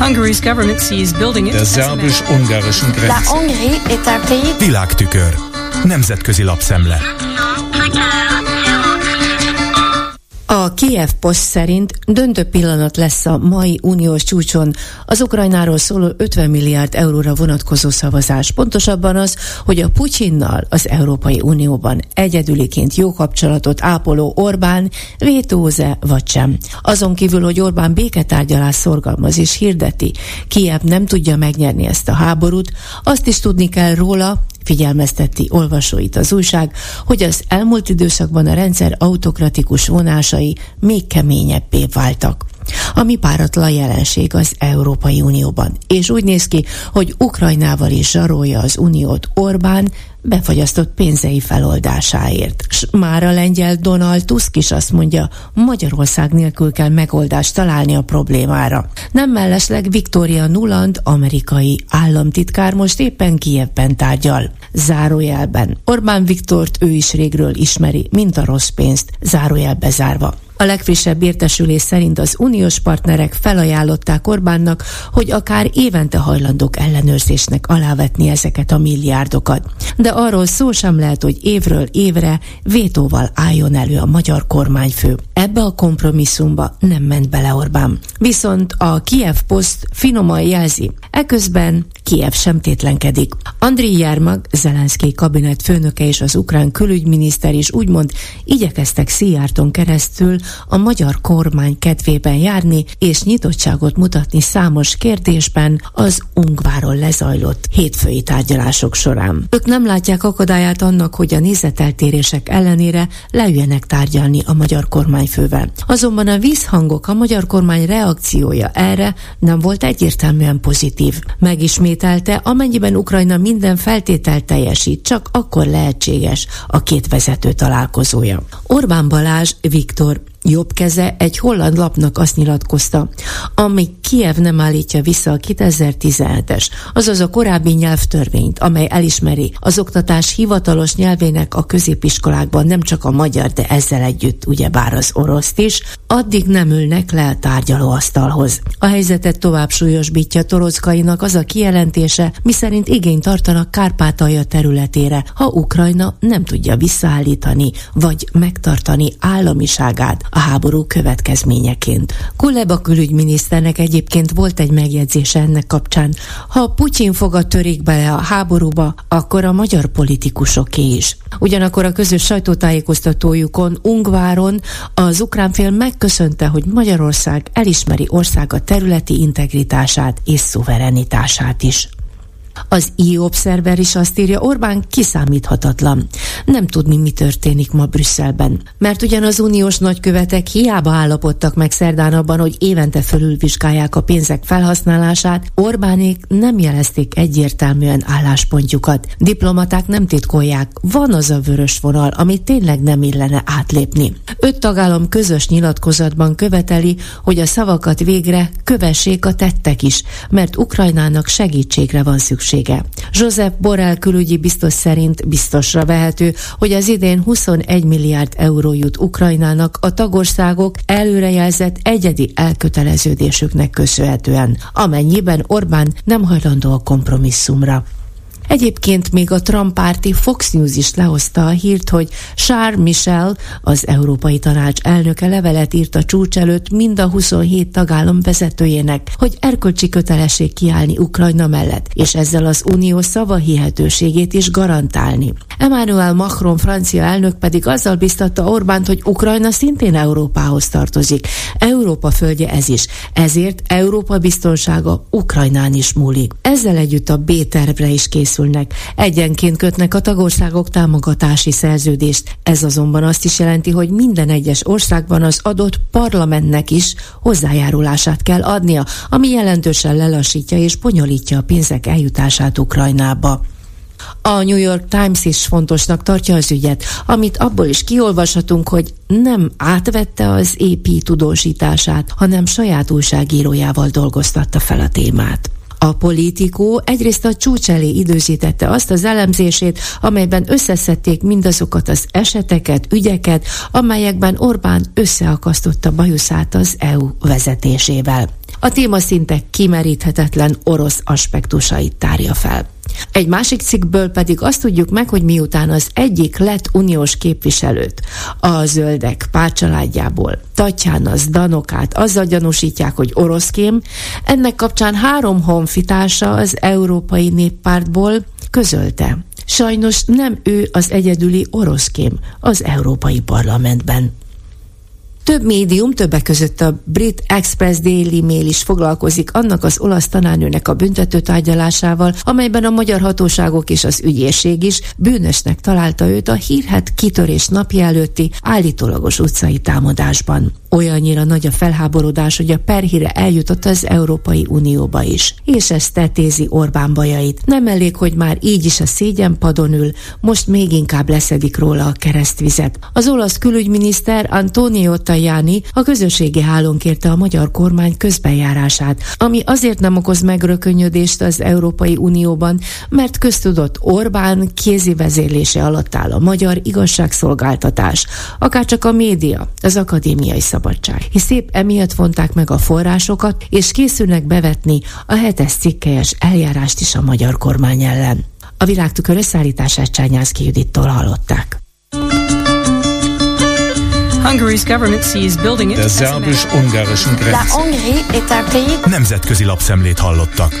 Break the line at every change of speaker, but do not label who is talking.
Hungary's government sees building it
Der szerbus-ungarischen
La. Hongrie est un pays
Világtükör. Nemzetközi lapszemle.
A Kiev Post szerint döntő pillanat lesz a mai uniós csúcson az Ukrajnáról szóló 50 milliárd euróra vonatkozó szavazás. Pontosabban az, hogy a Putyinnal az Európai Unióban egyedüliként jó kapcsolatot ápoló Orbán vétóze vagy sem. Azon kívül, hogy Orbán béketárgyalás szorgalmaz és hirdeti, Kiev nem tudja megnyerni ezt a háborút, azt is tudni kell róla, figyelmezteti olvasóit az újság, hogy az elmúlt időszakban a rendszer autokratikus vonásai még keményebbé váltak ami páratlan jelenség az Európai Unióban. És úgy néz ki, hogy Ukrajnával is zsarolja az uniót Orbán, befagyasztott pénzei feloldásáért. S már a lengyel Donald Tusk is azt mondja, Magyarország nélkül kell megoldást találni a problémára. Nem mellesleg Victoria Nuland, amerikai államtitkár most éppen Kievben tárgyal. Zárójelben. Orbán Viktort ő is régről ismeri, mint a rossz pénzt, zárójelbe zárva. A legfrissebb értesülés szerint az uniós partnerek felajánlották Orbánnak, hogy akár évente hajlandók ellenőrzésnek alávetni ezeket a milliárdokat. De arról szó sem lehet, hogy évről évre vétóval álljon elő a magyar kormányfő. Ebbe a kompromisszumba nem ment bele Orbán. Viszont a Kiev Post finoman jelzi, eközben Kiev sem tétlenkedik. Andriy Jermak, Zelenszky kabinet főnöke és az ukrán külügyminiszter is úgymond igyekeztek Szijjárton keresztül a magyar kormány kedvében járni és nyitottságot mutatni számos kérdésben az Ungváron lezajlott hétfői tárgyalások során. Ők nem látják akadályát annak, hogy a nézeteltérések ellenére leüljenek tárgyalni a magyar kormányfővel. Azonban a vízhangok, a magyar kormány reakciója erre nem volt egyértelműen pozitív. Megismételte, amennyiben Ukrajna minden feltételt teljesít, csak akkor lehetséges a két vezető találkozója. Orbán Balázs Viktor jobb keze egy holland lapnak azt nyilatkozta, amíg Kiev nem állítja vissza a 2017-es, azaz a korábbi nyelvtörvényt, amely elismeri az oktatás hivatalos nyelvének a középiskolákban nem csak a magyar, de ezzel együtt ugyebár az oroszt is, addig nem ülnek le a tárgyalóasztalhoz. A helyzetet tovább súlyosbítja Torockainak az a kijelentése, miszerint igényt tartanak Kárpátalja területére, ha Ukrajna nem tudja visszaállítani vagy megtartani államiságát a háború következményeként. Kuleba külügyminiszternek egyébként volt egy megjegyzése ennek kapcsán. Ha Putyin foga törik bele a háborúba, akkor a magyar politikusoké is. Ugyanakkor a közös sajtótájékoztatójukon, Ungváron az ukrán fél megköszönte, hogy Magyarország elismeri országa területi integritását és szuverenitását is. Az e-observer is azt írja, Orbán kiszámíthatatlan. Nem tudni, mi történik ma Brüsszelben. Mert ugyan az uniós nagykövetek hiába állapodtak meg szerdán abban, hogy évente fölülvizsgálják a pénzek felhasználását, Orbánék nem jelezték egyértelműen álláspontjukat. Diplomaták nem titkolják, van az a vörös vonal, amit tényleg nem illene átlépni. Öt tagállam közös nyilatkozatban követeli, hogy a szavakat végre kövessék a tettek is, mert Ukrajnának segítségre van szükség szüksége. Joseph Borrell külügyi biztos szerint biztosra vehető, hogy az idén 21 milliárd euró jut Ukrajnának a tagországok előrejelzett egyedi elköteleződésüknek köszönhetően, amennyiben Orbán nem hajlandó a kompromisszumra. Egyébként még a Trump párti Fox News is lehozta a hírt, hogy Charles Michel, az Európai Tanács elnöke levelet írt a csúcs előtt mind a 27 tagállam vezetőjének, hogy erkölcsi kötelesség kiállni Ukrajna mellett, és ezzel az unió szavahihetőségét is garantálni. Emmanuel Macron francia elnök pedig azzal biztatta Orbánt, hogy Ukrajna szintén Európához tartozik. Európa földje ez is, ezért Európa biztonsága Ukrajnán is múlik. Ezzel együtt a B-tervre is készül készülnek. Egyenként kötnek a tagországok támogatási szerződést. Ez azonban azt is jelenti, hogy minden egyes országban az adott parlamentnek is hozzájárulását kell adnia, ami jelentősen lelassítja és bonyolítja a pénzek eljutását Ukrajnába. A New York Times is fontosnak tartja az ügyet, amit abból is kiolvashatunk, hogy nem átvette az AP tudósítását, hanem saját újságírójával dolgoztatta fel a témát. A politikó egyrészt a csúcs elé időzítette azt az elemzését, amelyben összeszedték mindazokat az eseteket, ügyeket, amelyekben Orbán összeakasztotta bajuszát az EU vezetésével. a téma szinte kimeríthetetlen orosz aspektusait tárja fel. Egy másik cikkből pedig azt tudjuk meg, hogy miután az egyik lett uniós képviselőt a zöldek párcsaládjából, Tatjánasz Danokát azzal gyanúsítják, hogy oroszkém, ennek kapcsán három honfitársa az Európai Néppártból közölte. Sajnos nem ő az egyedüli oroszkém az Európai Parlamentben. Több médium, többek között a Brit Express Daily Mail is foglalkozik annak az olasz tanárnőnek a büntető tárgyalásával, amelyben a magyar hatóságok és az ügyészség is bűnösnek találta őt a hírhet kitörés napja előtti állítólagos utcai támadásban. Olyannyira nagy a felháborodás, hogy a perhire eljutott az Európai Unióba is. És ezt tetézi Orbán bajait. Nem elég, hogy már így is a szégyen padon ül, most még inkább leszedik róla a keresztvizet. Az olasz külügyminiszter Antonio Tajani a közösségi hálón kérte a magyar kormány közbenjárását, ami azért nem okoz megrökönyödést az Európai Unióban, mert köztudott Orbán kézi vezérlése alatt áll a magyar igazságszolgáltatás, akárcsak a média, az akadémiai szabadság. És szép emiatt vonták meg a forrásokat, és készülnek bevetni a hetes cikkelyes eljárást is a magyar kormány ellen. A világtükör összeállítását Csányászki Judittól hallották.
Hungary's government sees building it Der szerbus-ungarischen Grenze. Nemzetközi lapszemlét hallottak.